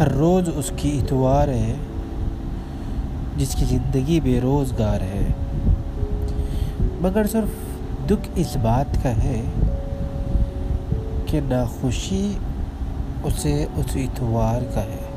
ہر روز اس کی اتوار ہے، جس کی زندگی بے روزگار ہے۔ مگر صرف دکھ اس بات کا ہے کہ ناخوشی اسے اس اتوار کا ہے۔